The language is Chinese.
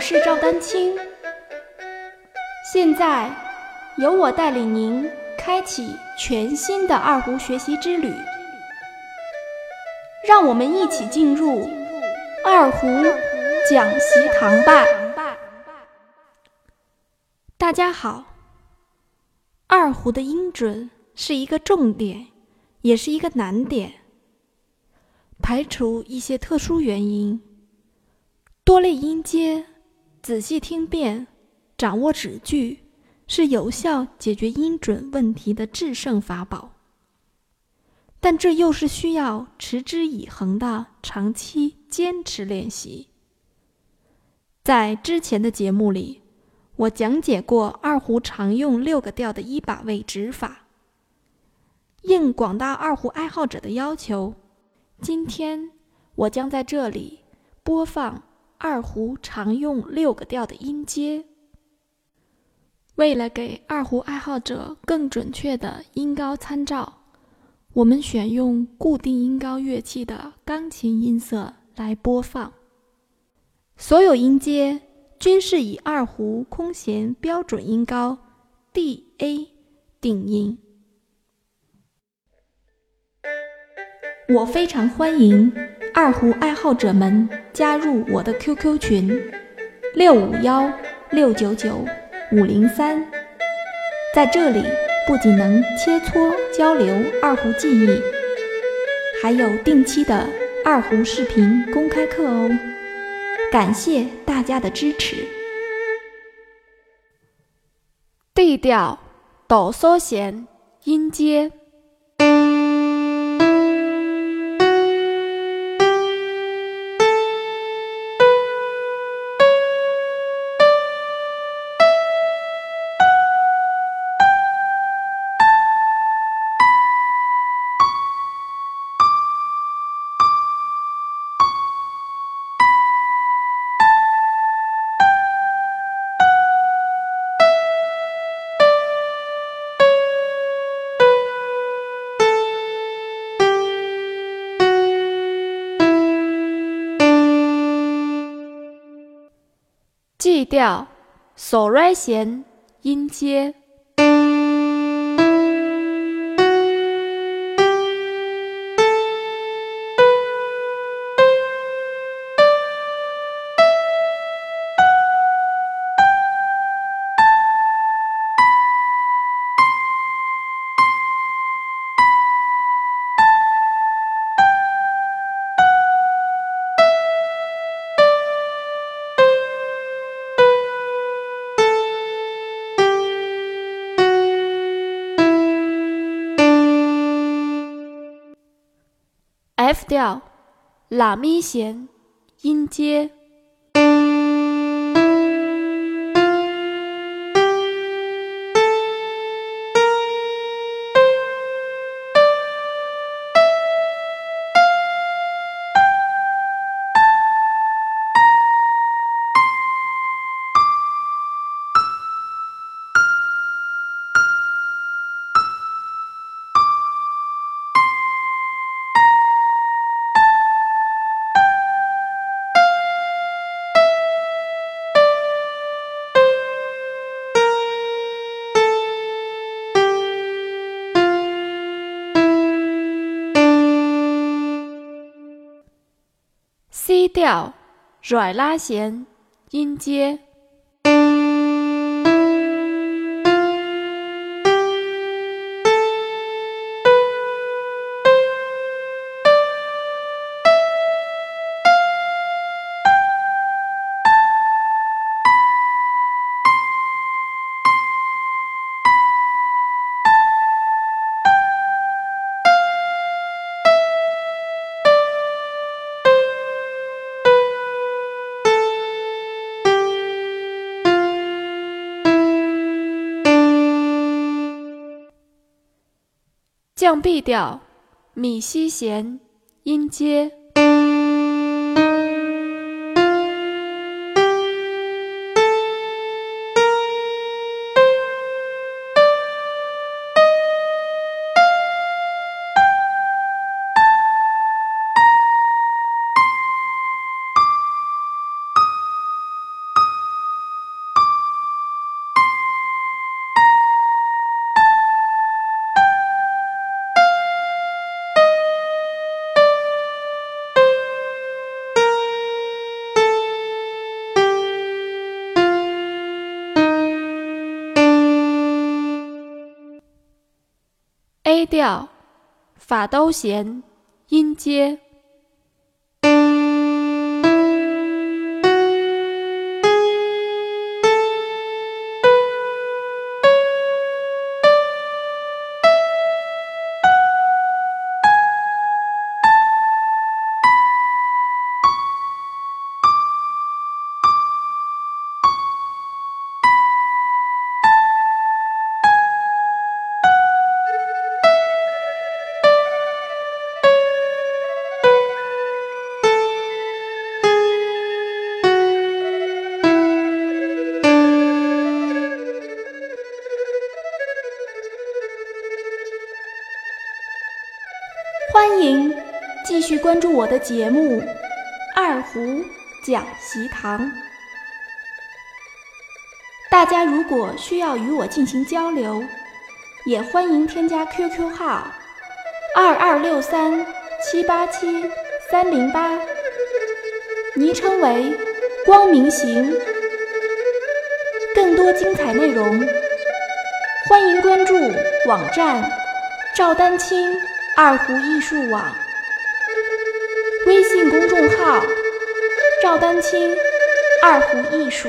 我是赵丹青，现在由我带领您开启全新的二胡学习之旅，让我们一起进入二胡讲习堂吧。大家好，二胡的音准是一个重点，也是一个难点。排除一些特殊原因，多类音阶，仔细听辨，掌握指句，是有效解决音准问题的制胜法宝。但这又是需要持之以恒的长期坚持练习。在之前的节目里，我讲解过二胡常用六个调的一把位指法。应广大二胡爱好者的要求。今天我将在这里播放二胡常用六个调的音阶。为了给二胡爱好者更准确的音高参照，我们选用固定音高乐器的钢琴音色来播放。所有音阶均是以二胡空弦标准音高 D A 定音。我非常欢迎二胡爱好者们加入我的 QQ 群六五幺六九九五零三，在这里不仅能切磋交流二胡技艺，还有定期的二胡视频公开课哦。感谢大家的支持。D 调哆嗦弦音阶。G 调索瑞弦音阶。F 调，拉咪弦，音阶。调，软拉弦，音阶。降 B 调，米西弦，音阶。A 调，法都弦，音阶。欢迎继续关注我的节目《二胡讲习堂》。大家如果需要与我进行交流，也欢迎添加 QQ 号二二六三七八七三零八，昵称为“光明行”。更多精彩内容，欢迎关注网站赵丹青。二胡艺术网微信公众号：赵丹青二胡艺术。